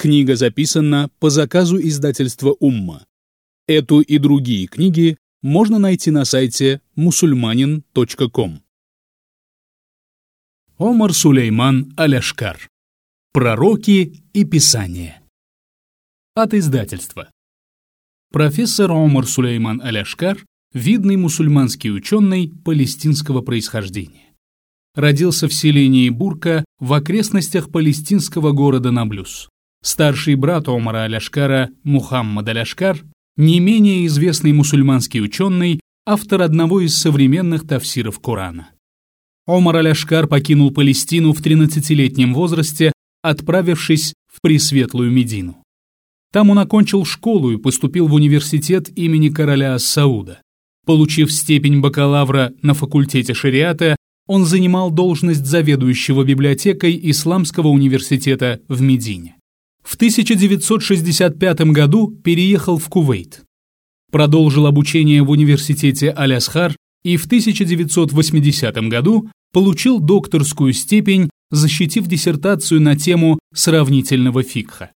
Книга записана по заказу издательства «Умма». Эту и другие книги можно найти на сайте musulmanin.com. Омар Сулейман Аляшкар. Пророки и Писания. От издательства. Профессор Омар Сулейман Аляшкар – видный мусульманский ученый палестинского происхождения. Родился в селении Бурка в окрестностях палестинского города Наблюс. Старший брат Омара Аляшкара Мухаммад Аляшкар – не менее известный мусульманский ученый, автор одного из современных тафсиров Корана. Омар Аляшкар покинул Палестину в 13-летнем возрасте, отправившись в Пресветлую Медину. Там он окончил школу и поступил в университет имени короля Сауда. Получив степень бакалавра на факультете шариата, он занимал должность заведующего библиотекой Исламского университета в Медине. В 1965 году переехал в Кувейт. Продолжил обучение в университете Алясхар и в 1980 году получил докторскую степень, защитив диссертацию на тему сравнительного фикха.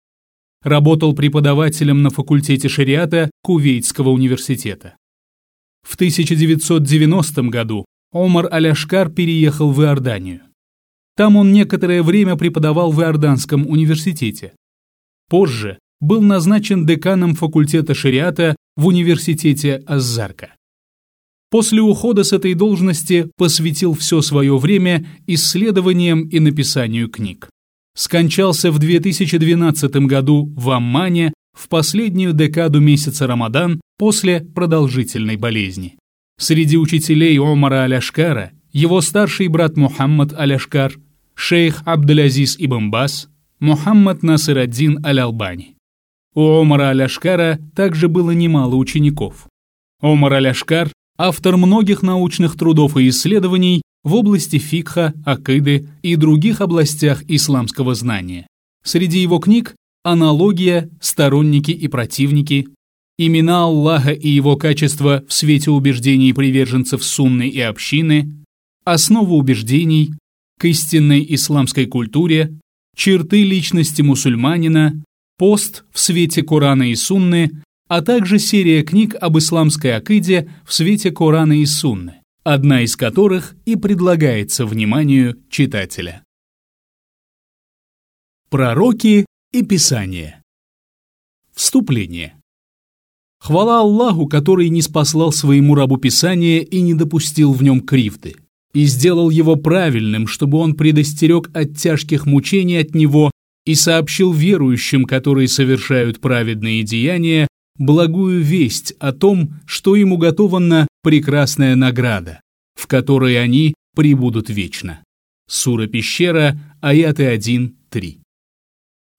Работал преподавателем на факультете шариата Кувейтского университета. В 1990 году Омар Аляшкар переехал в Иорданию. Там он некоторое время преподавал в Иорданском университете. Позже был назначен деканом факультета шариата в университете Аззарка. После ухода с этой должности посвятил все свое время исследованиям и написанию книг. Скончался в 2012 году в Аммане в последнюю декаду месяца Рамадан после продолжительной болезни. Среди учителей Омара Аляшкара его старший брат Мухаммад Аляшкар, шейх Абдулязиз Ибн Бас, Мухаммад Насыр-ад-Дин Аль-Албани. У Омара Аляшкара также было немало учеников. Омар Аляшкар автор многих научных трудов и исследований в области фикха, акиды и других областях исламского знания. Среди его книг «Аналогия», «Сторонники и противники», «Имена Аллаха и его качества в свете убеждений приверженцев сунны и общины», «Основа убеждений», «К истинной исламской культуре», «Черты личности мусульманина», «Пост в свете Корана и Сунны», а также серия книг об исламской акиде в свете Корана и Сунны, одна из которых и предлагается вниманию читателя. Пророки и Писание. Вступление. Хвала Аллаху, который не спаслал своему рабу Писание и не допустил в нем кривды, и сделал его правильным, чтобы он предостерег от тяжких мучений от него и сообщил верующим, которые совершают праведные деяния, благую весть о том, что им уготована прекрасная награда, в которой они прибудут вечно. Сура Пещера, аяты 1-3.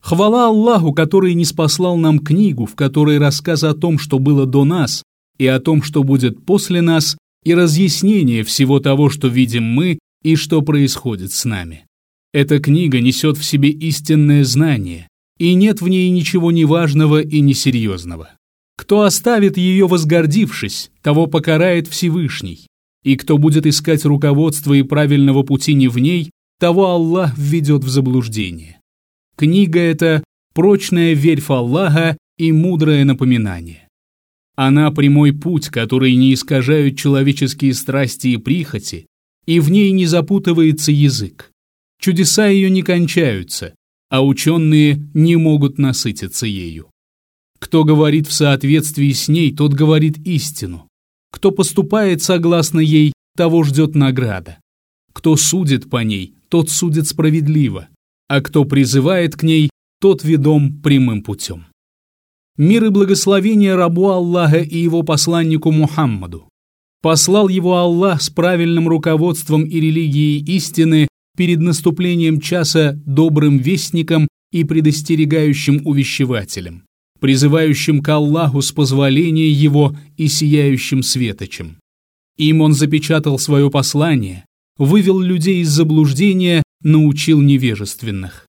Хвала Аллаху, который не спаслал нам книгу, в которой рассказ о том, что было до нас, и о том, что будет после нас, и разъяснение всего того, что видим мы и что происходит с нами. Эта книга несет в себе истинное знание, и нет в ней ничего неважного и несерьезного. Кто оставит ее возгордившись, того покарает Всевышний. И кто будет искать руководства и правильного пути не в ней, того Аллах введет в заблуждение. Книга эта – прочная верь в Аллаха и мудрое напоминание. Она – прямой путь, который не искажают человеческие страсти и прихоти, и в ней не запутывается язык. Чудеса ее не кончаются, а ученые не могут насытиться ею. Кто говорит в соответствии с ней, тот говорит истину. Кто поступает согласно ей, того ждет награда. Кто судит по ней, тот судит справедливо, а кто призывает к ней, тот ведом прямым путем. Мир и благословение рабу Аллаха и его посланнику Мухаммаду. Послал его Аллах с правильным руководством и религией истины перед наступлением часа добрым вестником и предостерегающим увещевателем призывающим к Аллаху с позволения Его и сияющим светочем. Им он запечатал свое послание, вывел людей из заблуждения, научил невежественных.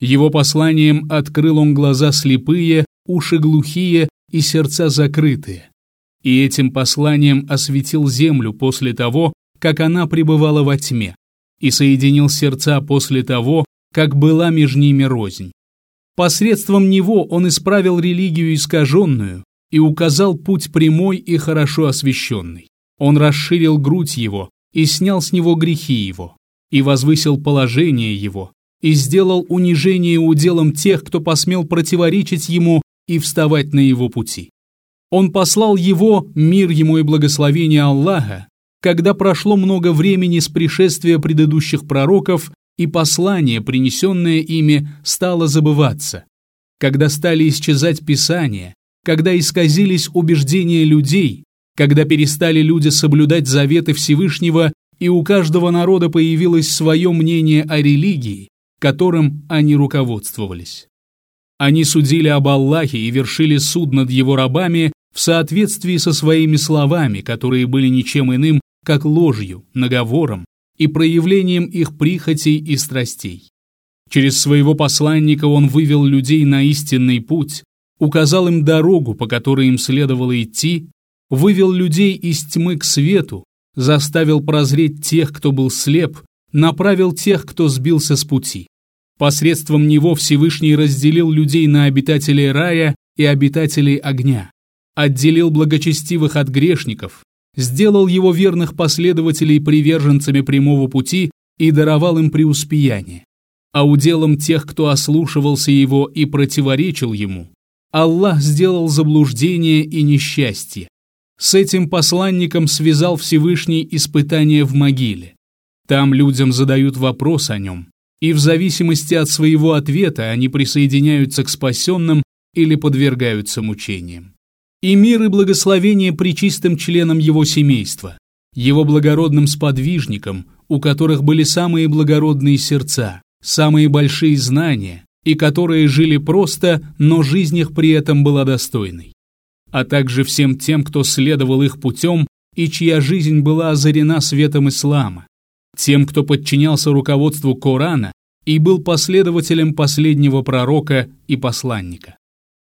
Его посланием открыл он глаза слепые, уши глухие и сердца закрытые. И этим посланием осветил землю после того, как она пребывала во тьме, и соединил сердца после того, как была между ними рознь Посредством него он исправил религию искаженную и указал путь прямой и хорошо освященный. Он расширил грудь его и снял с него грехи его, и возвысил положение его, и сделал унижение уделом тех, кто посмел противоречить ему и вставать на его пути. Он послал его, мир ему и благословение Аллаха, когда прошло много времени с пришествия предыдущих пророков и послание, принесенное ими, стало забываться, когда стали исчезать писания, когда исказились убеждения людей, когда перестали люди соблюдать заветы Всевышнего и у каждого народа появилось свое мнение о религии, которым они руководствовались. Они судили об Аллахе и вершили суд над его рабами в соответствии со своими словами, которые были ничем иным, как ложью, наговором и проявлением их прихотей и страстей. Через своего посланника он вывел людей на истинный путь, указал им дорогу, по которой им следовало идти, вывел людей из тьмы к свету, заставил прозреть тех, кто был слеп, направил тех, кто сбился с пути. Посредством него Всевышний разделил людей на обитателей рая и обитателей огня, отделил благочестивых от грешников, сделал его верных последователей приверженцами прямого пути и даровал им преуспеяние. А уделом тех, кто ослушивался его и противоречил ему, Аллах сделал заблуждение и несчастье. С этим посланником связал Всевышний испытание в могиле. Там людям задают вопрос о нем, и в зависимости от своего ответа они присоединяются к спасенным или подвергаются мучениям. И мир и благословение причистым членам его семейства, его благородным сподвижникам, у которых были самые благородные сердца, самые большие знания, и которые жили просто, но жизнь их при этом была достойной, а также всем тем, кто следовал их путем и чья жизнь была озарена светом ислама, тем, кто подчинялся руководству Корана и был последователем последнего пророка и посланника.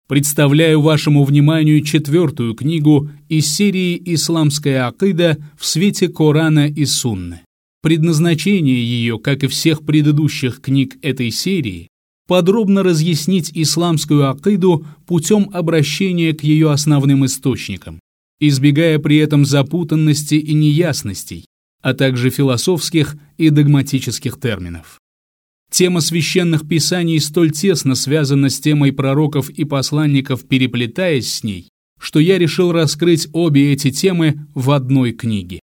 Представляю вашему вниманию четвертую книгу из серии «Исламская акида» в свете Корана и Сунны. Предназначение ее, как и всех предыдущих книг этой серии, подробно разъяснить исламскую акиду путем обращения к ее основным источникам, избегая при этом запутанности и неясностей, а также философских и догматических терминов. Тема священных писаний столь тесно связана с темой пророков и посланников, переплетаясь с ней, что я решил раскрыть обе эти темы в одной книге.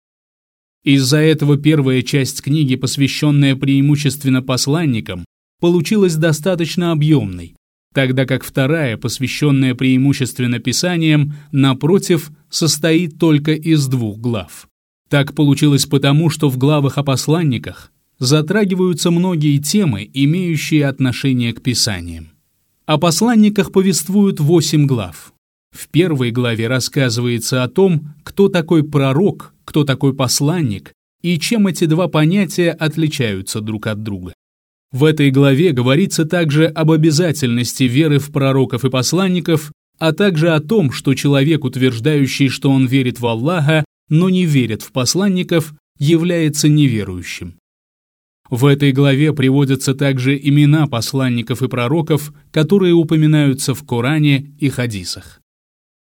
Из-за этого первая часть книги, посвященная преимущественно посланникам, получилась достаточно объемной, тогда как вторая, посвященная преимущественно писаниям, напротив, состоит только из двух глав. Так получилось потому, что в главах о посланниках затрагиваются многие темы, имеющие отношение к Писаниям. О посланниках повествуют восемь глав. В первой главе рассказывается о том, кто такой пророк, кто такой посланник и чем эти два понятия отличаются друг от друга. В этой главе говорится также об обязательности веры в пророков и посланников, а также о том, что человек, утверждающий, что он верит в Аллаха, но не верит в посланников, является неверующим. В этой главе приводятся также имена посланников и пророков, которые упоминаются в Коране и хадисах.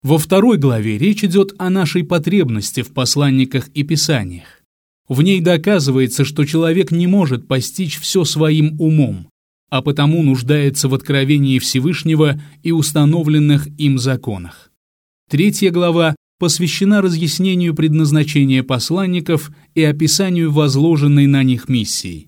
Во второй главе речь идет о нашей потребности в посланниках и писаниях. В ней доказывается, что человек не может постичь все своим умом, а потому нуждается в откровении Всевышнего и установленных им законах. Третья глава посвящена разъяснению предназначения посланников и описанию возложенной на них миссии.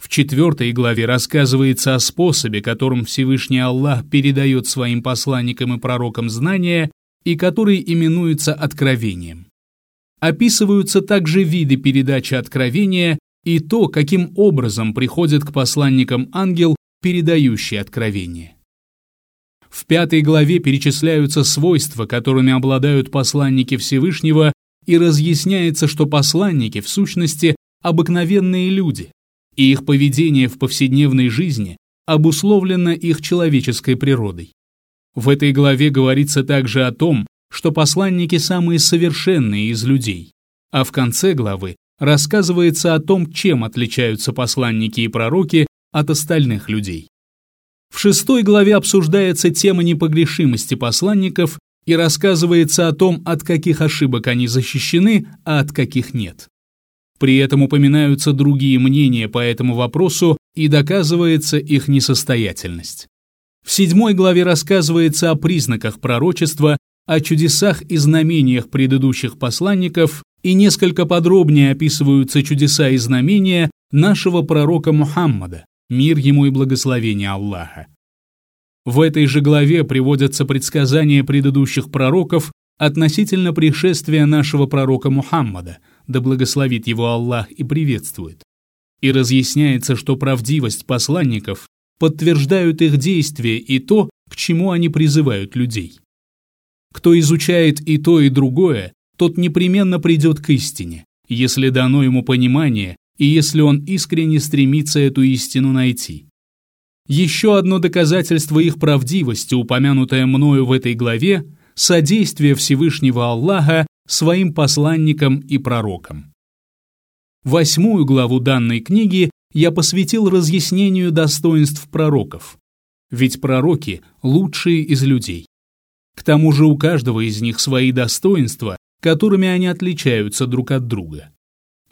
В четвертой главе рассказывается о способе, которым Всевышний Аллах передает своим посланникам и пророкам знания и который именуется откровением. Описываются также виды передачи откровения и то, каким образом приходит к посланникам ангел, передающий откровение. В пятой главе перечисляются свойства, которыми обладают посланники Всевышнего, и разъясняется, что посланники в сущности обыкновенные люди, и их поведение в повседневной жизни обусловлено их человеческой природой. В этой главе говорится также о том, что посланники самые совершенные из людей, а в конце главы рассказывается о том, чем отличаются посланники и пророки от остальных людей. В шестой главе обсуждается тема непогрешимости посланников и рассказывается о том, от каких ошибок они защищены, а от каких нет. При этом упоминаются другие мнения по этому вопросу и доказывается их несостоятельность. В седьмой главе рассказывается о признаках пророчества, о чудесах и знамениях предыдущих посланников и несколько подробнее описываются чудеса и знамения нашего пророка Мухаммада, мир ему и благословение Аллаха. В этой же главе приводятся предсказания предыдущих пророков относительно пришествия нашего пророка Мухаммада, да благословит его Аллах и приветствует. И разъясняется, что правдивость посланников подтверждают их действия и то, к чему они призывают людей. Кто изучает и то, и другое, тот непременно придет к истине, если дано ему понимание и если он искренне стремится эту истину найти. Еще одно доказательство их правдивости, упомянутое мною в этой главе, содействие Всевышнего Аллаха своим посланникам и пророкам. Восьмую главу данной книги я посвятил разъяснению достоинств пророков, ведь пророки – лучшие из людей. К тому же у каждого из них свои достоинства, которыми они отличаются друг от друга.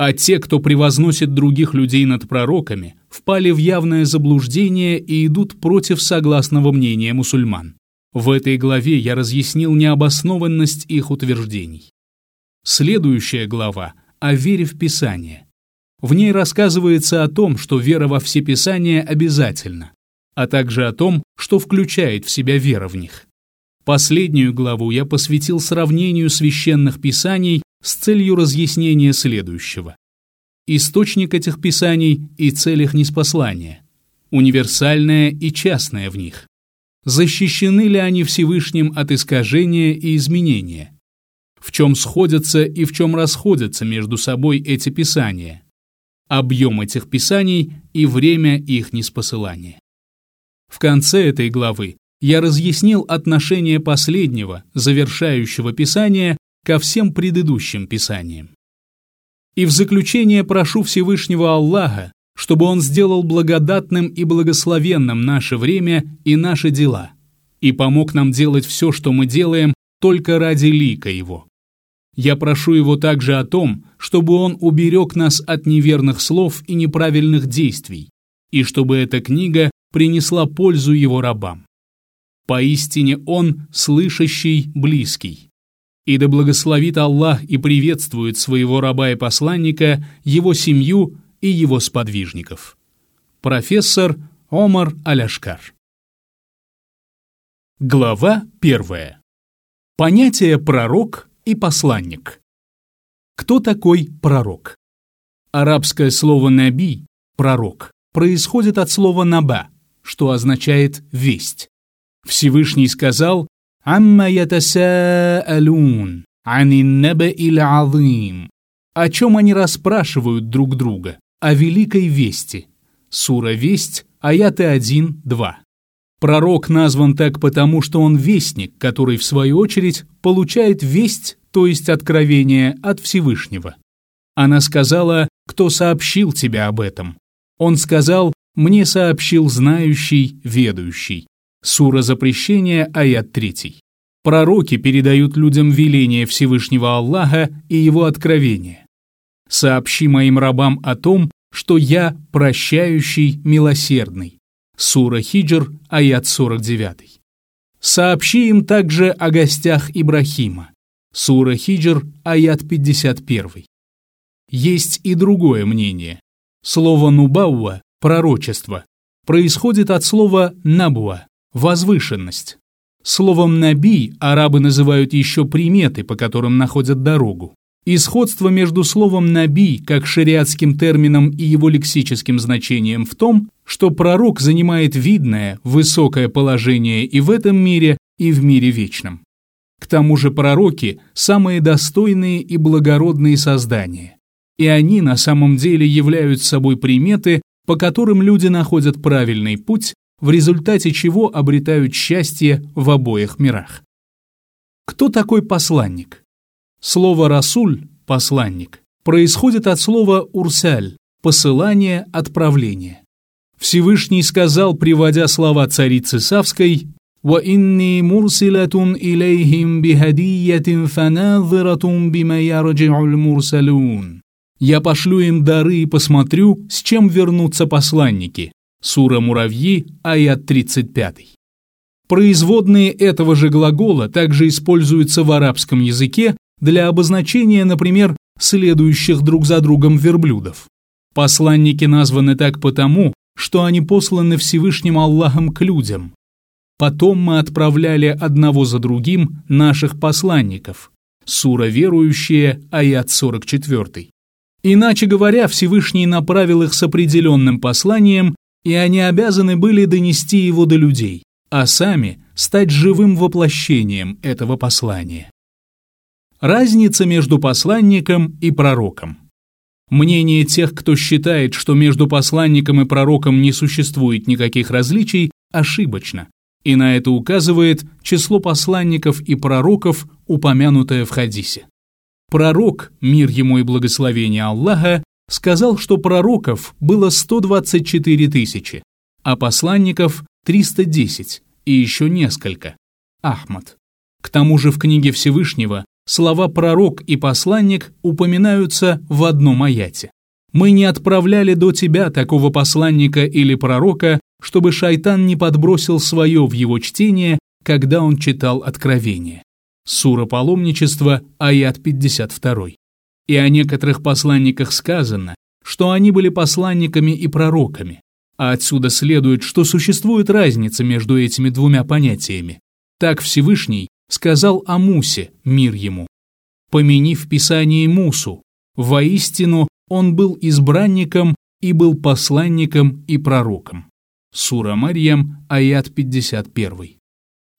А те, кто превозносит других людей над пророками, впали в явное заблуждение и идут против согласного мнения мусульман. В этой главе я разъяснил необоснованность их утверждений. Следующая глава о вере в Писание. В ней рассказывается о том, что вера во все Писания обязательна, а также о том, что включает в себя вера в них. Последнюю главу я посвятил сравнению священных писаний с целью разъяснения следующего. Источник этих писаний и цель их неспослания. Универсальное и частное в них. Защищены ли они Всевышним от искажения и изменения? В чем сходятся и в чем расходятся между собой эти писания? Объем этих писаний и время их неспосылания. В конце этой главы я разъяснил отношение последнего, завершающего Писания, ко всем предыдущим Писаниям. И в заключение прошу Всевышнего Аллаха, чтобы Он сделал благодатным и благословенным наше время и наши дела, и помог нам делать все, что мы делаем, только ради лика Его. Я прошу Его также о том, чтобы Он уберег нас от неверных слов и неправильных действий, и чтобы эта книга принесла пользу Его рабам. Поистине Он слышащий, близкий. И да благословит Аллах и приветствует своего раба и посланника, его семью и его сподвижников. Профессор Омар Аляшкар. Глава первая. Понятие «пророк» и «посланник». Кто такой пророк? Арабское слово «наби» – «пророк» происходит от слова «наба», что означает «весть». Всевышний сказал «Амма ятасаалун, анин наба'ил азим». О чем они расспрашивают друг друга? О великой вести. Сура «Весть», аяты 1-2. Пророк назван так потому, что он вестник, который, в свою очередь, получает весть, то есть откровение от Всевышнего. Она сказала, кто сообщил тебе об этом? Он сказал, мне сообщил знающий, ведающий. Сура запрещения, аят 3. Пророки передают людям веление Всевышнего Аллаха и его откровение. «Сообщи моим рабам о том, что я прощающий, милосердный». Сура Хиджр, аят 49. Сообщи им также о гостях Ибрахима. Сура Хиджр, аят 51. Есть и другое мнение. Слово «нубауа» – пророчество – происходит от слова «набуа» возвышенность. Словом «наби» арабы называют еще приметы, по которым находят дорогу. И сходство между словом «наби» как шариатским термином и его лексическим значением в том, что пророк занимает видное, высокое положение и в этом мире, и в мире вечном. К тому же пророки – самые достойные и благородные создания. И они на самом деле являются собой приметы, по которым люди находят правильный путь в результате чего обретают счастье в обоих мирах. Кто такой посланник? Слово «расуль» – «посланник» происходит от слова «урсаль» – «посылание, отправление». Всевышний сказал, приводя слова царицы Савской, وإني مرسلة إليهم بهدية فناظرة بما يرجع المرسلون. Я пошлю им дары и посмотрю, с чем вернутся посланники. Сура Муравьи, аят 35. Производные этого же глагола также используются в арабском языке для обозначения, например, следующих друг за другом верблюдов. Посланники названы так потому, что они посланы Всевышним Аллахом к людям, Потом мы отправляли одного за другим наших посланников. Сура верующие, аят 44. Иначе говоря, Всевышний направил их с определенным посланием, и они обязаны были донести его до людей, а сами стать живым воплощением этого послания. Разница между посланником и пророком. Мнение тех, кто считает, что между посланником и пророком не существует никаких различий, ошибочно и на это указывает число посланников и пророков, упомянутое в хадисе. Пророк, мир ему и благословение Аллаха, сказал, что пророков было 124 тысячи, а посланников 310 и еще несколько. Ахмад. К тому же в книге Всевышнего слова «пророк» и «посланник» упоминаются в одном аяте. «Мы не отправляли до тебя такого посланника или пророка, чтобы шайтан не подбросил свое в его чтение, когда он читал Откровение. Сура паломничества, аят 52. И о некоторых посланниках сказано, что они были посланниками и пророками, а отсюда следует, что существует разница между этими двумя понятиями. Так Всевышний сказал о Мусе, мир ему. «Помяни в Писании Мусу, воистину он был избранником и был посланником и пророком». Сура Марьям, аят 51.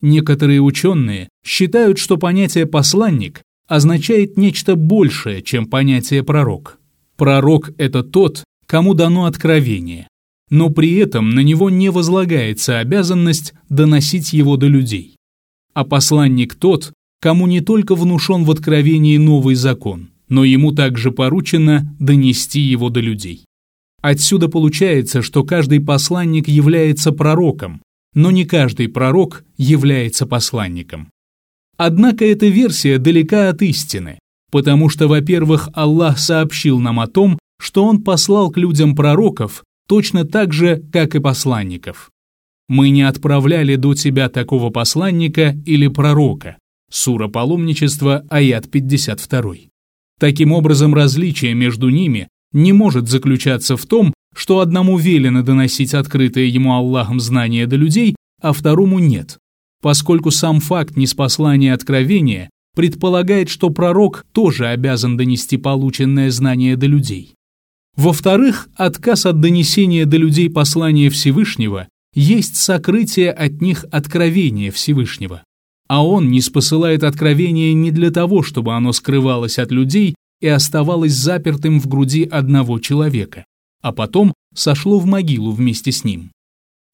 Некоторые ученые считают, что понятие «посланник» означает нечто большее, чем понятие «пророк». Пророк – это тот, кому дано откровение, но при этом на него не возлагается обязанность доносить его до людей. А посланник тот, кому не только внушен в откровении новый закон, но ему также поручено донести его до людей. Отсюда получается, что каждый посланник является пророком, но не каждый пророк является посланником. Однако эта версия далека от истины, потому что, во-первых, Аллах сообщил нам о том, что Он послал к людям пророков точно так же, как и посланников. «Мы не отправляли до тебя такого посланника или пророка» Сура паломничества, аят 52. Таким образом, различие между ними не может заключаться в том, что одному велено доносить открытое ему Аллахом знание до людей, а второму нет, поскольку сам факт неспослания откровения предполагает, что пророк тоже обязан донести полученное знание до людей. Во-вторых, отказ от донесения до людей послания Всевышнего есть сокрытие от них откровения Всевышнего. А он не спосылает откровение не для того, чтобы оно скрывалось от людей, и оставалось запертым в груди одного человека, а потом сошло в могилу вместе с ним.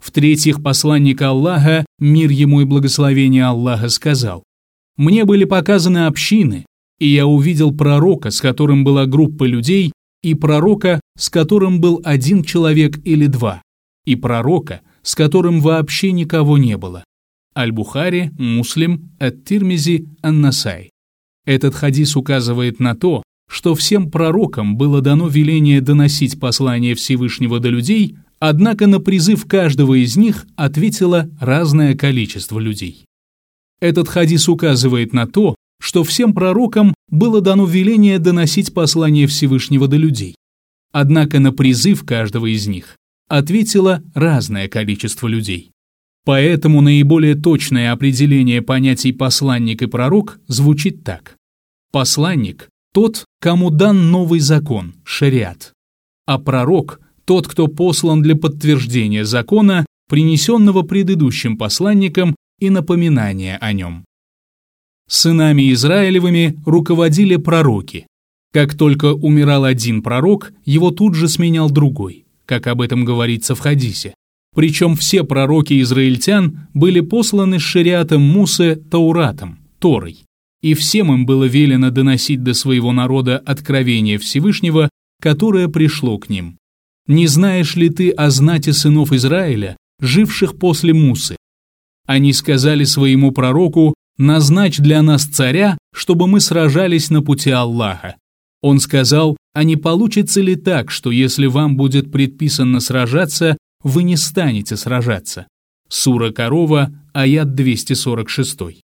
В-третьих, посланник Аллаха, мир ему и благословение Аллаха, сказал, «Мне были показаны общины, и я увидел пророка, с которым была группа людей, и пророка, с которым был один человек или два, и пророка, с которым вообще никого не было». Аль-Бухари, Муслим, Ат-Тирмизи, Ан-Насай. Этот хадис указывает на то, что всем пророкам было дано веление доносить послание Всевышнего до людей, однако на призыв каждого из них ответило разное количество людей. Этот хадис указывает на то, что всем пророкам было дано веление доносить послание Всевышнего до людей. Однако на призыв каждого из них ответило разное количество людей. Поэтому наиболее точное определение понятий посланник и пророк звучит так. Посланник тот, кому дан новый закон, шариат. А пророк – тот, кто послан для подтверждения закона, принесенного предыдущим посланником и напоминания о нем. Сынами Израилевыми руководили пророки. Как только умирал один пророк, его тут же сменял другой, как об этом говорится в хадисе. Причем все пророки израильтян были посланы шариатом Мусы Тауратом, Торой и всем им было велено доносить до своего народа откровение Всевышнего, которое пришло к ним. Не знаешь ли ты о знати сынов Израиля, живших после Мусы? Они сказали своему пророку, назначь для нас царя, чтобы мы сражались на пути Аллаха. Он сказал, а не получится ли так, что если вам будет предписано сражаться, вы не станете сражаться? Сура Корова, аят 246.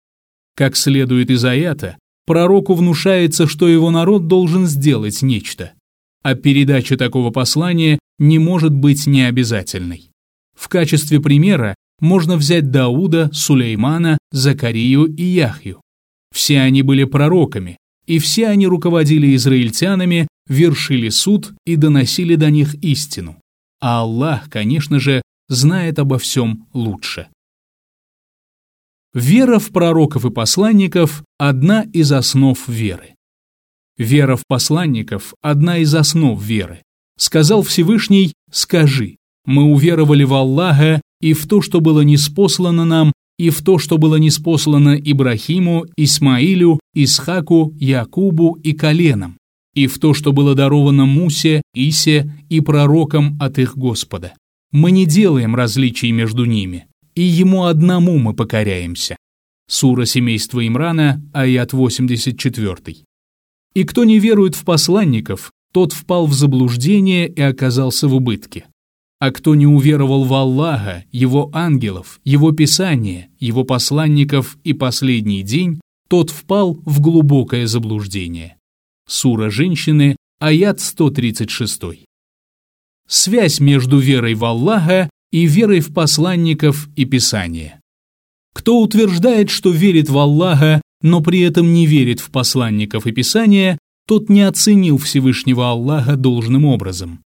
Как следует из аята, пророку внушается, что его народ должен сделать нечто, а передача такого послания не может быть необязательной. В качестве примера можно взять Дауда, Сулеймана, Закарию и Яхью. Все они были пророками, и все они руководили израильтянами, вершили суд и доносили до них истину. А Аллах, конечно же, знает обо всем лучше. Вера в пророков и посланников – одна из основ веры. Вера в посланников – одна из основ веры. Сказал Всевышний «Скажи, мы уверовали в Аллаха и в то, что было неспослано нам, и в то, что было неспослано Ибрахиму, Исмаилю, Исхаку, Якубу и коленам, и в то, что было даровано Мусе, Исе и пророкам от их Господа. Мы не делаем различий между ними, и ему одному мы покоряемся. Сура семейства Имрана, аят 84. И кто не верует в посланников, тот впал в заблуждение и оказался в убытке. А кто не уверовал в Аллаха, его ангелов, его писание, его посланников и последний день, тот впал в глубокое заблуждение. Сура женщины, аят 136. Связь между верой в Аллаха и верой в посланников и Писание. Кто утверждает, что верит в Аллаха, но при этом не верит в посланников и Писания, тот не оценил Всевышнего Аллаха должным образом.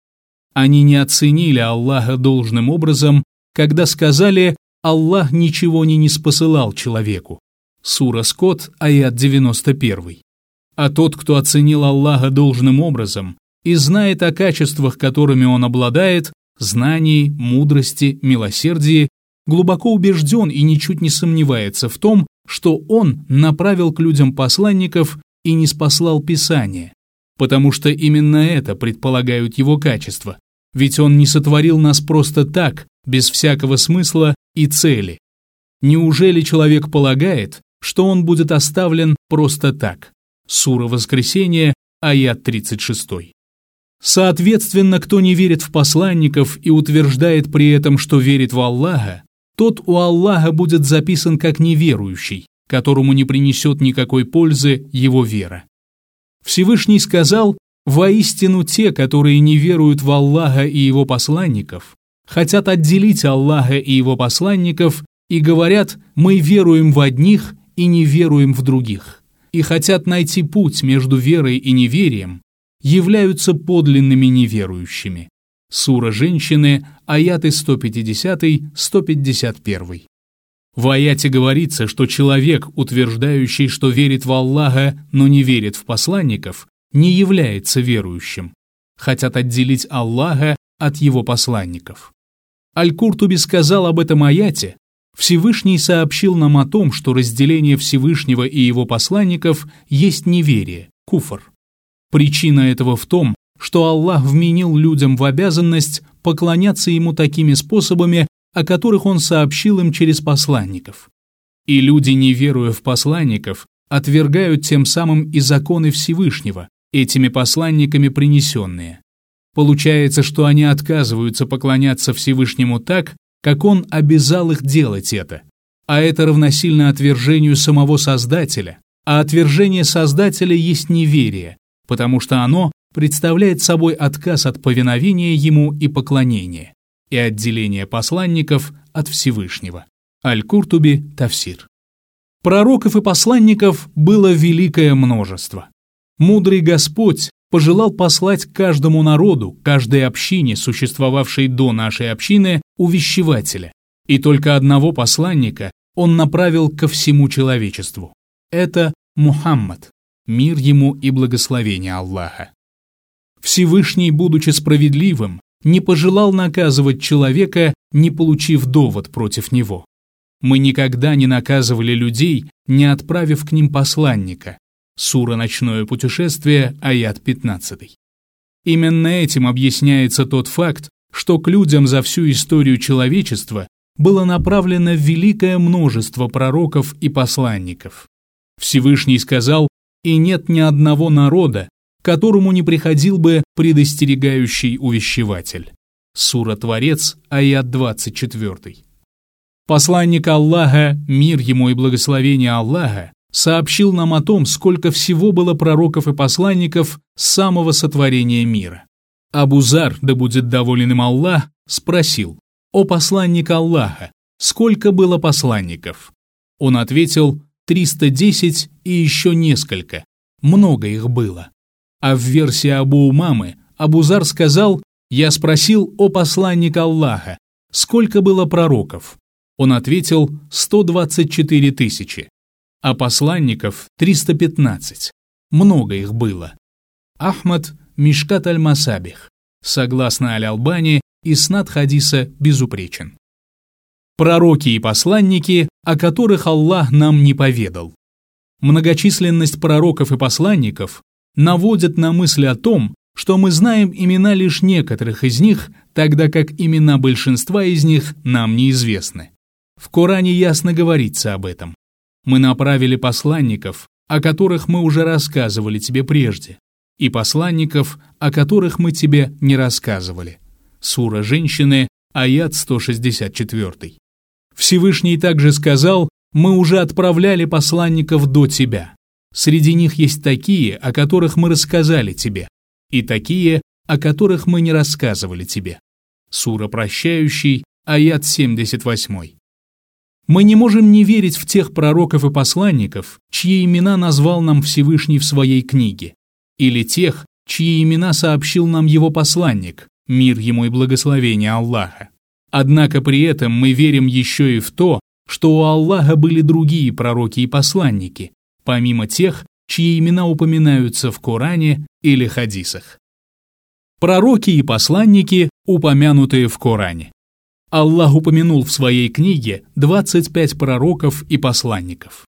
Они не оценили Аллаха должным образом, когда сказали «Аллах ничего не неспосылал человеку». Сура Скот, аят 91. А тот, кто оценил Аллаха должным образом и знает о качествах, которыми он обладает, знании, мудрости, милосердии, глубоко убежден и ничуть не сомневается в том, что он направил к людям посланников и не спаслал Писание, потому что именно это предполагают его качества, ведь он не сотворил нас просто так, без всякого смысла и цели. Неужели человек полагает, что он будет оставлен просто так? Сура Воскресения, аят 36. Соответственно, кто не верит в посланников и утверждает при этом, что верит в Аллаха, тот у Аллаха будет записан как неверующий, которому не принесет никакой пользы его вера. Всевышний сказал, воистину те, которые не веруют в Аллаха и его посланников, хотят отделить Аллаха и его посланников и говорят, мы веруем в одних и не веруем в других, и хотят найти путь между верой и неверием, являются подлинными неверующими. Сура женщины, аяты 150-151. В аяте говорится, что человек, утверждающий, что верит в Аллаха, но не верит в посланников, не является верующим. Хотят отделить Аллаха от его посланников. Аль-Куртуби сказал об этом аяте, Всевышний сообщил нам о том, что разделение Всевышнего и его посланников есть неверие, куфр. Причина этого в том, что Аллах вменил людям в обязанность поклоняться Ему такими способами, о которых Он сообщил им через посланников. И люди, не веруя в посланников, отвергают тем самым и законы Всевышнего, этими посланниками принесенные. Получается, что они отказываются поклоняться Всевышнему так, как Он обязал их делать это. А это равносильно отвержению самого Создателя, а отвержение Создателя есть неверие, потому что оно представляет собой отказ от повиновения ему и поклонения, и отделение посланников от Всевышнего. Аль-Куртуби, Тавсир. Пророков и посланников было великое множество. Мудрый Господь пожелал послать каждому народу, каждой общине, существовавшей до нашей общины, увещевателя, и только одного посланника он направил ко всему человечеству. Это Мухаммад, мир ему и благословение Аллаха. Всевышний, будучи справедливым, не пожелал наказывать человека, не получив довод против него. Мы никогда не наказывали людей, не отправив к ним посланника. Сура «Ночное путешествие», аят 15. Именно этим объясняется тот факт, что к людям за всю историю человечества было направлено великое множество пророков и посланников. Всевышний сказал, и нет ни одного народа, которому не приходил бы предостерегающий увещеватель. Сура Творец, аят 24. Посланник Аллаха, мир ему и благословение Аллаха, сообщил нам о том, сколько всего было пророков и посланников с самого сотворения мира. Абузар, да будет доволен им Аллах, спросил, «О посланник Аллаха, сколько было посланников?» Он ответил, «310 и еще несколько, много их было». А в версии Абу Умамы Абузар сказал, «Я спросил о посланник Аллаха, сколько было пророков?» Он ответил, «124 тысячи» а посланников 315. Много их было. Ахмад Мишкат аль-Масабих. Согласно Аль-Албани, Иснат хадиса безупречен. Пророки и посланники, о которых Аллах нам не поведал. Многочисленность пророков и посланников наводит на мысль о том, что мы знаем имена лишь некоторых из них, тогда как имена большинства из них нам неизвестны. В Коране ясно говорится об этом. Мы направили посланников, о которых мы уже рассказывали тебе прежде, и посланников, о которых мы тебе не рассказывали. Сура «Женщины», аят 164. Всевышний также сказал, мы уже отправляли посланников до тебя. Среди них есть такие, о которых мы рассказали тебе, и такие, о которых мы не рассказывали тебе. Сура «Прощающий», аят 78. Мы не можем не верить в тех пророков и посланников, чьи имена назвал нам Всевышний в своей книге, или тех, чьи имена сообщил нам его посланник, мир ему и благословение Аллаха. Однако при этом мы верим еще и в то, что у Аллаха были другие пророки и посланники, помимо тех, чьи имена упоминаются в Коране или хадисах. Пророки и посланники, упомянутые в Коране. Аллах упомянул в своей книге 25 пророков и посланников.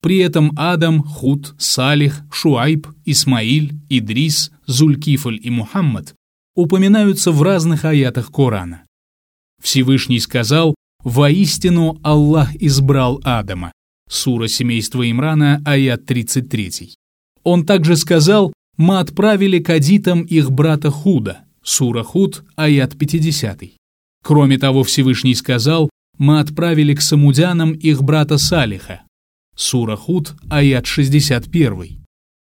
При этом Адам, Худ, Салих, Шуайб, Исмаиль, Идрис, Зулькифль и Мухаммад упоминаются в разных аятах Корана. Всевышний сказал «Воистину Аллах избрал Адама» Сура семейства Имрана, аят 33. Он также сказал «Мы отправили к адитам их брата Худа» Сура Худ, аят 50. Кроме того, Всевышний сказал, мы отправили к самудянам их брата Салиха. Сура Худ, аят 61.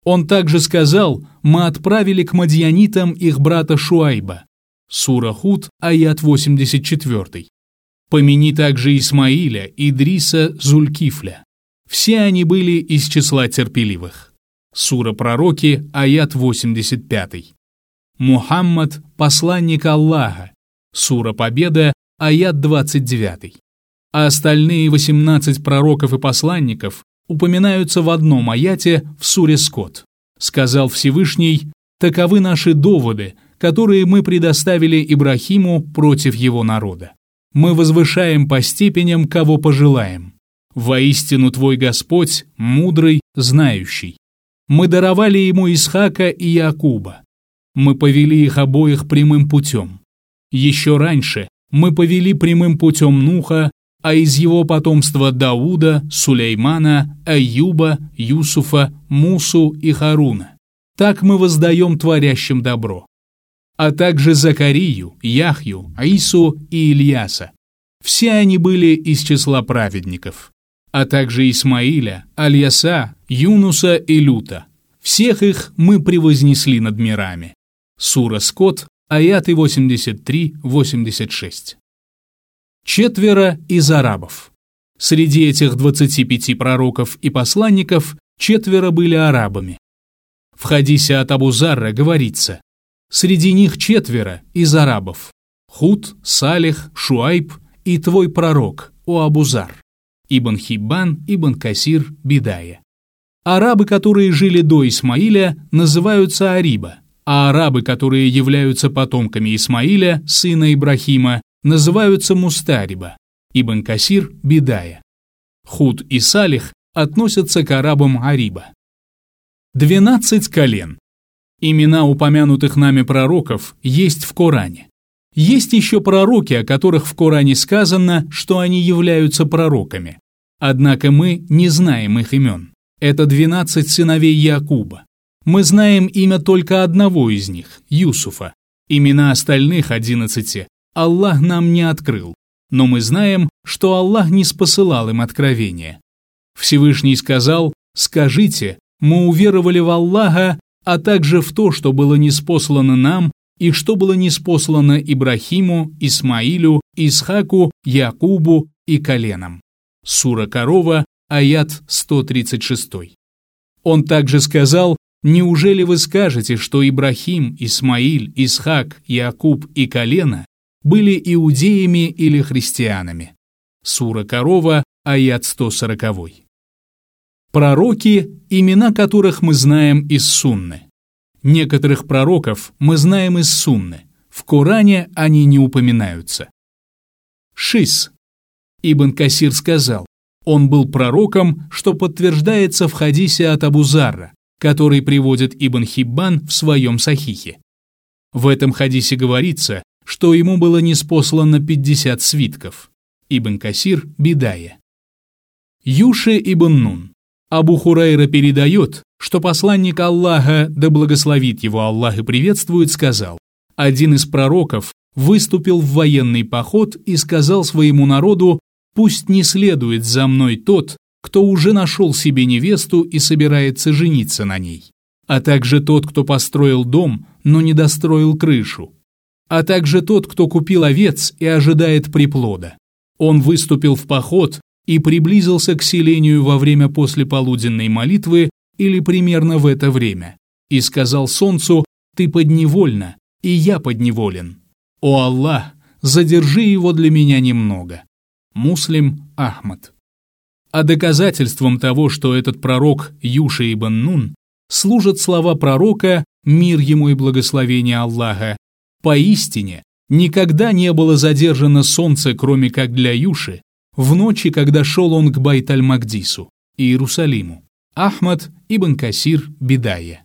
Он также сказал, мы отправили к мадьянитам их брата Шуайба. Сура Худ, аят 84. Помяни также Исмаиля, Идриса, Зулькифля. Все они были из числа терпеливых. Сура Пророки, аят 85. Мухаммад, посланник Аллаха, Сура Победа, аят 29. А остальные 18 пророков и посланников упоминаются в одном аяте в суре Скот. Сказал Всевышний, таковы наши доводы, которые мы предоставили Ибрахиму против его народа. Мы возвышаем по степеням, кого пожелаем. Воистину твой Господь, мудрый, знающий. Мы даровали ему Исхака и Якуба. Мы повели их обоих прямым путем. Еще раньше мы повели прямым путем Нуха, а из его потомства Дауда, Сулеймана, Аюба, Юсуфа, Мусу и Харуна. Так мы воздаем творящим добро. А также Закарию, Яхью, Аису и Ильяса. Все они были из числа праведников. А также Исмаиля, Альяса, Юнуса и Люта. Всех их мы превознесли над мирами. Сура Скот, аяты 83-86. Четверо из арабов. Среди этих 25 пророков и посланников четверо были арабами. В хадисе от Абу Зарра говорится, среди них четверо из арабов. Худ, Салих, Шуайб и твой пророк, о Абузар. Ибн Хиббан, Ибн Касир, Бидая. Арабы, которые жили до Исмаиля, называются Ариба, а арабы, которые являются потомками Исмаиля, сына Ибрахима, называются Мустариба, Ибн Касир – Бидая. Худ и Салих относятся к арабам Ариба. Двенадцать колен. Имена упомянутых нами пророков есть в Коране. Есть еще пророки, о которых в Коране сказано, что они являются пророками. Однако мы не знаем их имен. Это 12 сыновей Якуба. Мы знаем имя только одного из них, Юсуфа. Имена остальных 11 Аллах нам не открыл, но мы знаем, что Аллах не спосылал им откровения. Всевышний сказал, «Скажите, мы уверовали в Аллаха, а также в то, что было неспослано нам и что было неспослано Ибрахиму, Исмаилю, Исхаку, Якубу и коленам». Сура Корова, аят 136. Он также сказал, «Неужели вы скажете, что Ибрахим, Исмаиль, Исхак, Якуб и колено были иудеями или христианами?» Сура Корова, аят 140. Пророки, имена которых мы знаем из Сунны. Некоторых пророков мы знаем из Сунны. В Коране они не упоминаются. Шис. Ибн Касир сказал, он был пророком, что подтверждается в хадисе от Абу Зарра, который приводит Ибн Хиббан в своем сахихе. В этом хадисе говорится, что ему было неспослано 50 свитков. Ибн Касир, Бидая. Юше Ибн Нун. Абу Хурайра передает, что посланник Аллаха, да благословит его Аллах и приветствует, сказал, один из пророков выступил в военный поход и сказал своему народу, пусть не следует за мной тот, кто уже нашел себе невесту и собирается жениться на ней, а также тот, кто построил дом, но не достроил крышу, а также тот, кто купил овец и ожидает приплода. Он выступил в поход и приблизился к селению во время послеполуденной молитвы или примерно в это время, и сказал солнцу «Ты подневольна, и я подневолен. О Аллах, задержи его для меня немного». Муслим Ахмад. А доказательством того, что этот пророк Юша ибн Нун, служат слова пророка, мир ему и благословение Аллаха, «Поистине, никогда не было задержано солнце, кроме как для Юши, в ночи, когда шел он к Байт-аль-Магдису, Иерусалиму. Ахмад ибн Касир Бидая.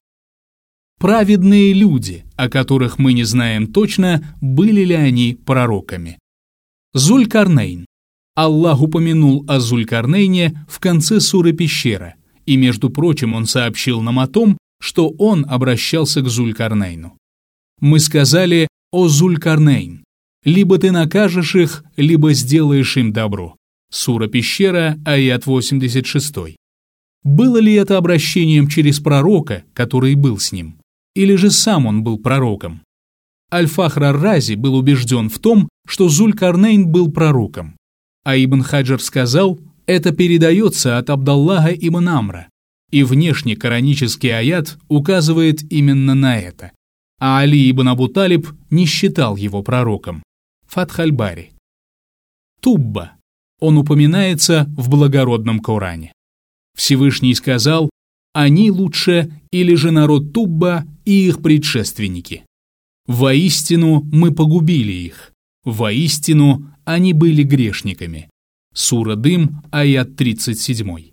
Праведные люди, о которых мы не знаем точно, были ли они пророками. Зуль-Карнейн. Аллах упомянул о Зуль-Карнейне в конце суры Пещера, и, между прочим, он сообщил нам о том, что он обращался к Зуль-Карнейну. Мы сказали «О Зуль-Карнейн, либо ты накажешь их, либо сделаешь им добро. Сура Пещера, аят 86. Было ли это обращением через пророка, который был с ним? Или же сам он был пророком? Аль-Фахр рази был убежден в том, что Зуль-Карнейн был пророком. А Ибн Хаджар сказал, это передается от Абдаллаха ибн Амра, и внешне коранический аят указывает именно на это. А Али ибн Абу Талиб не считал его пророком. Фатхальбари. Тубба. Он упоминается в благородном Коране. Всевышний сказал, они лучше или же народ Тубба и их предшественники. Воистину мы погубили их. Воистину они были грешниками. Сура Дым, аят 37.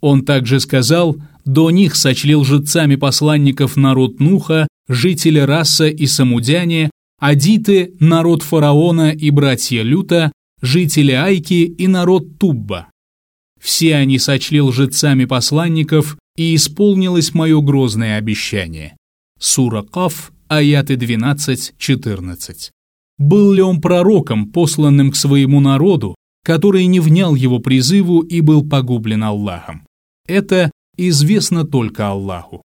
Он также сказал, до них сочли лжецами посланников народ Нуха, жители Раса и Самудяне, Адиты, народ фараона и братья Люта, жители Айки и народ Тубба. Все они сочли лжецами посланников, и исполнилось мое грозное обещание. Сура Каф, аяты 12-14. Был ли он пророком, посланным к своему народу, который не внял его призыву и был погублен Аллахом? Это известно только Аллаху.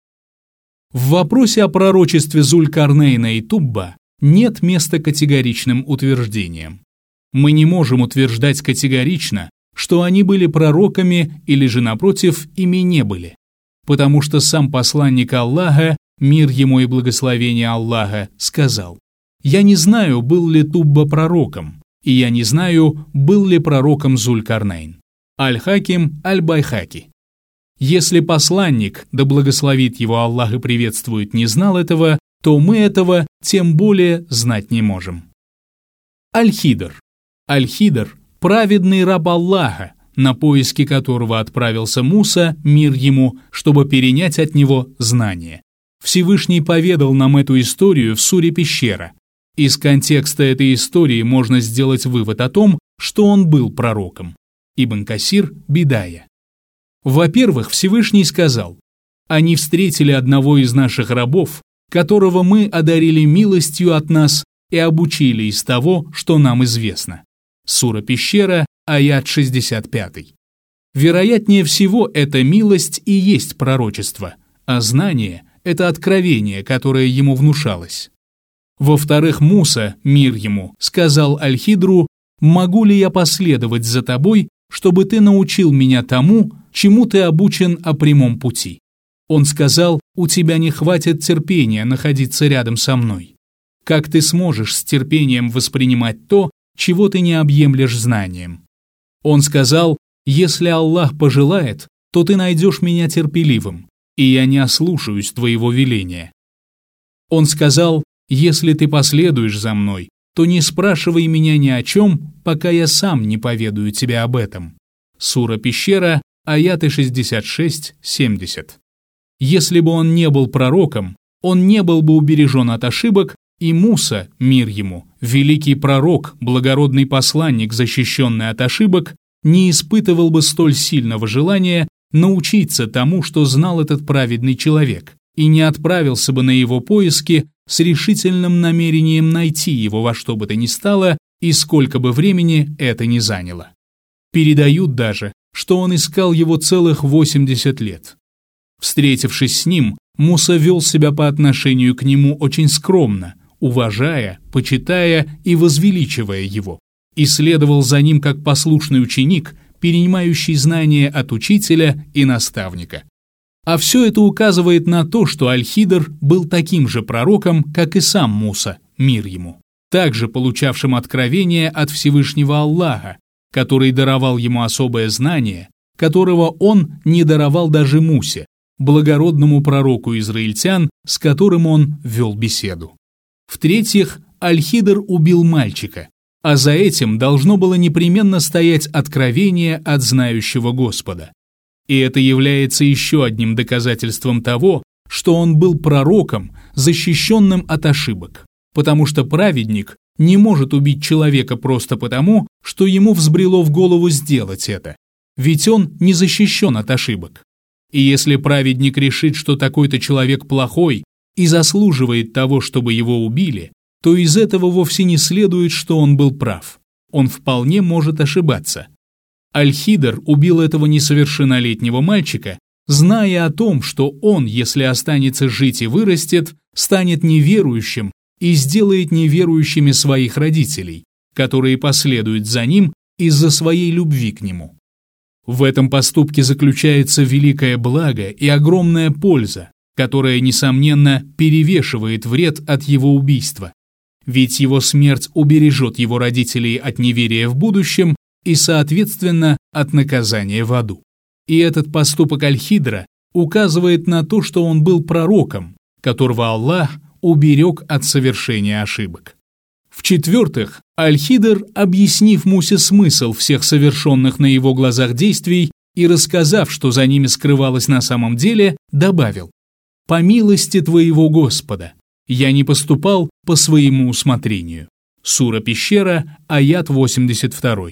В вопросе о пророчестве Зулькарнейна и Тубба нет места категоричным утверждениям. Мы не можем утверждать категорично, что они были пророками или же, напротив, ими не были, потому что сам посланник Аллаха, мир ему и благословение Аллаха, сказал, «Я не знаю, был ли Тубба пророком, и я не знаю, был ли пророком Зулькарнейн». Аль-Хаким Аль-Байхаки. Если посланник, да благословит его Аллах и приветствует, не знал этого, то мы этого тем более знать не можем. Аль-Хидр. Аль-Хидр – праведный раб Аллаха, на поиски которого отправился Муса, мир ему, чтобы перенять от него знания. Всевышний поведал нам эту историю в суре «Пещера». Из контекста этой истории можно сделать вывод о том, что он был пророком. Ибн Касир, Бидая. Во-первых, Всевышний сказал, «Они встретили одного из наших рабов, которого мы одарили милостью от нас и обучили из того, что нам известно». Сура Пещера, аят 65. Вероятнее всего, эта милость и есть пророчество, а знание – это откровение, которое ему внушалось. Во-вторых, Муса, мир ему, сказал Альхидру, «Могу ли я последовать за тобой, чтобы ты научил меня тому, чему ты обучен о прямом пути?» Он сказал, «У тебя не хватит терпения находиться рядом со мной. Как ты сможешь с терпением воспринимать то, чего ты не объемлешь знанием?» Он сказал, «Если Аллах пожелает, то ты найдешь меня терпеливым, и я не ослушаюсь твоего веления». Он сказал, «Если ты последуешь за мной, то не спрашивай меня ни о чем, пока я сам не поведаю тебе об этом». Сура Пещера, аяты 66-70. Если бы он не был пророком, он не был бы убережен от ошибок, и Муса, мир ему, великий пророк, благородный посланник, защищенный от ошибок, не испытывал бы столь сильного желания научиться тому, что знал этот праведный человек, и не отправился бы на его поиски с решительным намерением найти его во что бы то ни стало и сколько бы времени это ни заняло. Передают даже, что он искал его целых 80 лет. Встретившись с ним, Муса вел себя по отношению к нему очень скромно, уважая, почитая и возвеличивая его, и следовал за ним как послушный ученик, перенимающий знания от учителя и наставника. А все это указывает на то, что Альхидр был таким же пророком, как и сам Муса, мир ему, также получавшим откровение от Всевышнего Аллаха, который даровал ему особое знание, которого он не даровал даже Мусе, благородному пророку израильтян, с которым он вел беседу. В-третьих, Альхидр убил мальчика, а за этим должно было непременно стоять откровение от знающего Господа. И это является еще одним доказательством того, что он был пророком, защищенным от ошибок, потому что праведник не может убить человека просто потому, что ему взбрело в голову сделать это, ведь он не защищен от ошибок. И если праведник решит, что такой-то человек плохой и заслуживает того, чтобы его убили, то из этого вовсе не следует, что он был прав. Он вполне может ошибаться. Альхидер убил этого несовершеннолетнего мальчика, зная о том, что он, если останется жить и вырастет, станет неверующим и сделает неверующими своих родителей, которые последуют за ним из-за своей любви к нему. В этом поступке заключается великое благо и огромная польза, которая, несомненно, перевешивает вред от его убийства. Ведь его смерть убережет его родителей от неверия в будущем и, соответственно, от наказания в аду. И этот поступок Альхидра указывает на то, что он был пророком, которого Аллах уберег от совершения ошибок. В-четвертых, Альхидр, объяснив Мусе смысл всех совершенных на его глазах действий и рассказав, что за ними скрывалось на самом деле, добавил «По милости твоего Господа, я не поступал по своему усмотрению». Сура Пещера, аят 82.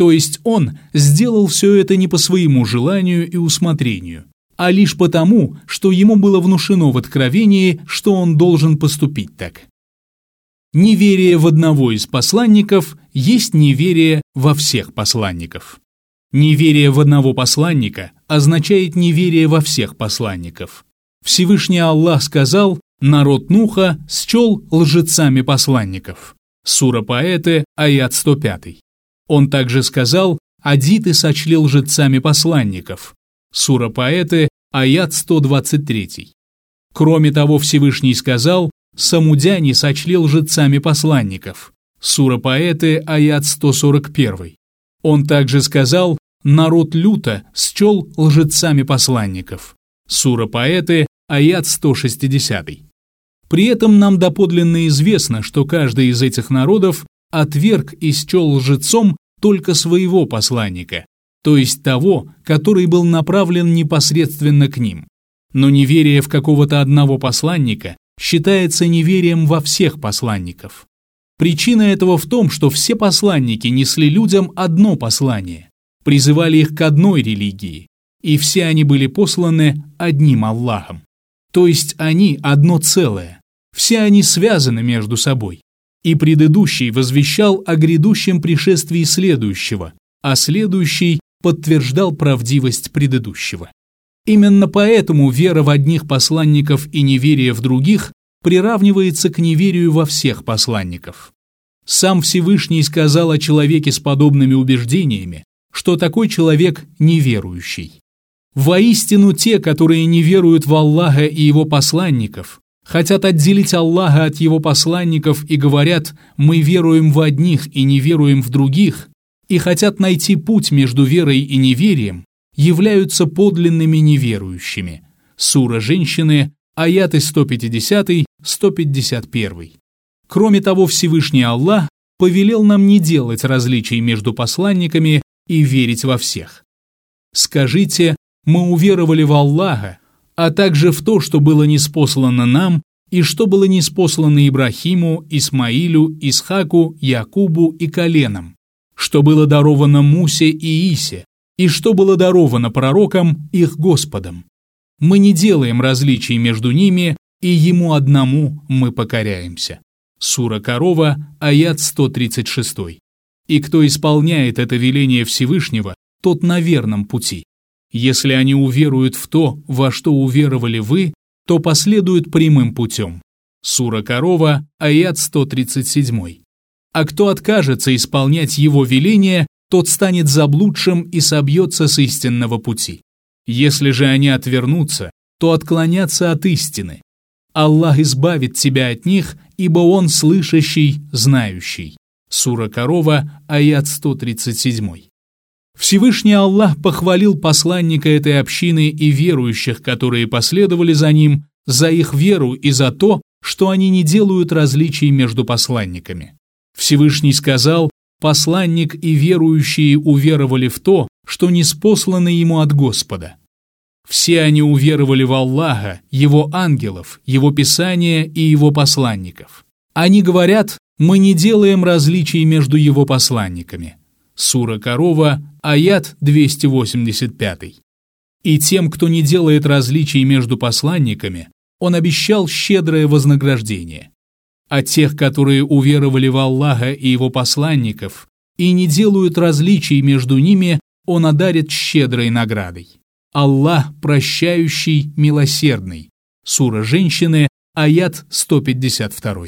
То есть он сделал все это не по своему желанию и усмотрению, а лишь потому, что ему было внушено в откровении, что он должен поступить так. Неверие в одного из посланников есть неверие во всех посланников. Неверие в одного посланника означает неверие во всех посланников. Всевышний Аллах сказал, народ Нуха счел лжецами посланников. Сура Поэты, аят 105. Он также сказал, адиты сочли лжецами посланников. Сура Поэты, аят 123. Кроме того, Всевышний сказал, самудяне сочли лжецами посланников. Сура Поэты, аят 141. Он также сказал, народ люто счел лжецами посланников. Сура Поэты, аят 160. При этом нам доподлинно известно, что каждый из этих народов отверг и счел лжецом только своего посланника, то есть того, который был направлен непосредственно к ним. Но неверие в какого-то одного посланника считается неверием во всех посланников. Причина этого в том, что все посланники несли людям одно послание, призывали их к одной религии, и все они были посланы одним Аллахом. То есть они одно целое, все они связаны между собой. И предыдущий возвещал о грядущем пришествии следующего, а следующий подтверждал правдивость предыдущего. Именно поэтому вера в одних посланников и неверие в других приравнивается к неверию во всех посланников. Сам Всевышний сказал о человеке с подобными убеждениями, что такой человек неверующий. Воистину те, которые не веруют в Аллаха и его посланников, хотят отделить Аллаха от его посланников и говорят «мы веруем в одних и не веруем в других», и хотят найти путь между верой и неверием, являются подлинными неверующими. Сура «Женщины», аяты 150-151. Кроме того, Всевышний Аллах повелел нам не делать различий между посланниками и верить во всех. Скажите, мы уверовали в Аллаха, а также в то, что было неспослано нам, и что было неспослано Ибрахиму, Исмаилю, Исхаку, Якубу и коленам, что было даровано Мусе и Исе, и что было даровано пророкам их Господом. Мы не делаем различий между ними, и Ему одному мы покоряемся. Сура Корова, аят 136. И кто исполняет это веление Всевышнего, тот на верном пути. Если они уверуют в то, во что уверовали вы, то последуют прямым путем. Сура Корова, аят 137 а кто откажется исполнять его веление, тот станет заблудшим и собьется с истинного пути. Если же они отвернутся, то отклонятся от истины. Аллах избавит тебя от них, ибо Он слышащий, знающий. Сура Корова, аят 137. Всевышний Аллах похвалил посланника этой общины и верующих, которые последовали за ним, за их веру и за то, что они не делают различий между посланниками. Всевышний сказал, посланник и верующие уверовали в то, что не спослано ему от Господа. Все они уверовали в Аллаха, Его ангелов, Его Писания и Его посланников. Они говорят, мы не делаем различий между Его посланниками. Сура Корова, аят 285. И тем, кто не делает различий между посланниками, он обещал щедрое вознаграждение а тех, которые уверовали в Аллаха и его посланников и не делают различий между ними, он одарит щедрой наградой. Аллах прощающий, милосердный. Сура женщины, аят 152.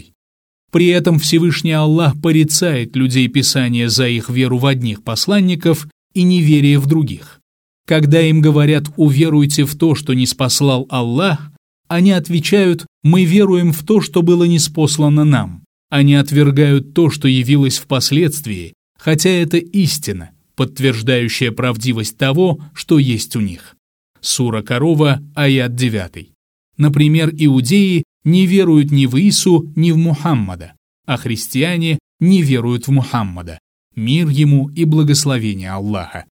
При этом Всевышний Аллах порицает людей Писания за их веру в одних посланников и неверие в других. Когда им говорят «уверуйте в то, что не спаслал Аллах», они отвечают «Мы веруем в то, что было неспослано нам». Они отвергают то, что явилось впоследствии, хотя это истина, подтверждающая правдивость того, что есть у них. Сура Корова, аят 9. Например, иудеи не веруют ни в Ису, ни в Мухаммада, а христиане не веруют в Мухаммада. Мир ему и благословение Аллаха.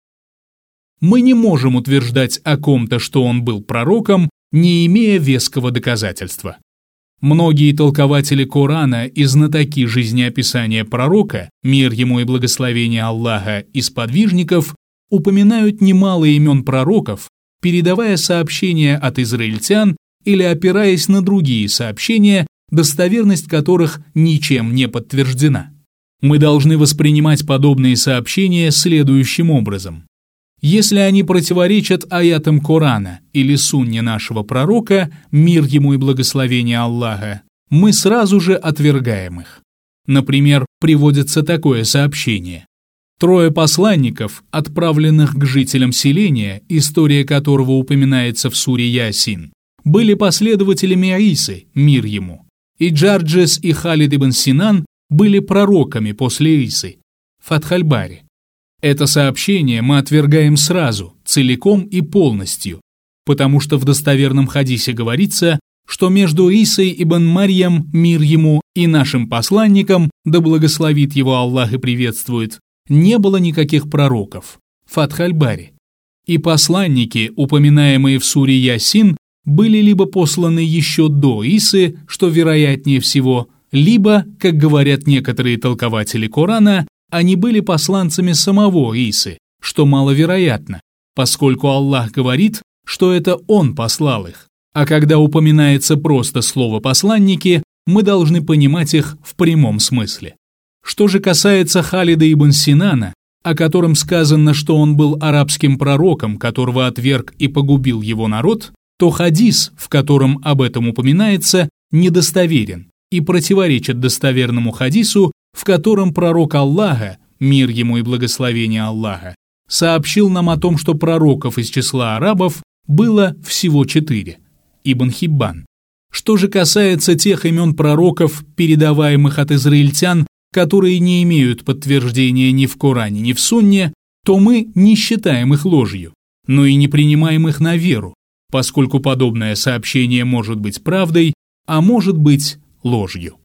Мы не можем утверждать о ком-то, что он был пророком, не имея веского доказательства. Многие толкователи Корана и знатоки жизнеописания пророка, мир ему и благословение Аллаха и сподвижников, упоминают немало имен пророков, передавая сообщения от израильтян или опираясь на другие сообщения, достоверность которых ничем не подтверждена. Мы должны воспринимать подобные сообщения следующим образом. Если они противоречат аятам Корана или сунне нашего пророка, мир ему и благословение Аллаха, мы сразу же отвергаем их. Например, приводится такое сообщение. Трое посланников, отправленных к жителям селения, история которого упоминается в суре Ясин, были последователями Аисы, мир ему. И Джарджес и Халид ибн Синан были пророками после Исы, Фатхальбари. Это сообщение мы отвергаем сразу, целиком и полностью, потому что в достоверном хадисе говорится, что между Исой ибн Марьям, мир ему, и нашим посланником, да благословит его Аллах и приветствует, не было никаких пророков. Фатхальбари. И посланники, упоминаемые в суре Ясин, были либо посланы еще до Исы, что вероятнее всего, либо, как говорят некоторые толкователи Корана, они были посланцами самого Исы, что маловероятно, поскольку Аллах говорит, что это Он послал их. А когда упоминается просто слово «посланники», мы должны понимать их в прямом смысле. Что же касается Халида ибн Синана, о котором сказано, что он был арабским пророком, которого отверг и погубил его народ, то хадис, в котором об этом упоминается, недостоверен и противоречит достоверному хадису, в котором пророк Аллаха, мир ему и благословение Аллаха, сообщил нам о том, что пророков из числа арабов было всего четыре. Ибн Хиббан. Что же касается тех имен пророков, передаваемых от израильтян, которые не имеют подтверждения ни в Коране, ни в Сунне, то мы не считаем их ложью, но и не принимаем их на веру, поскольку подобное сообщение может быть правдой, а может быть ложью.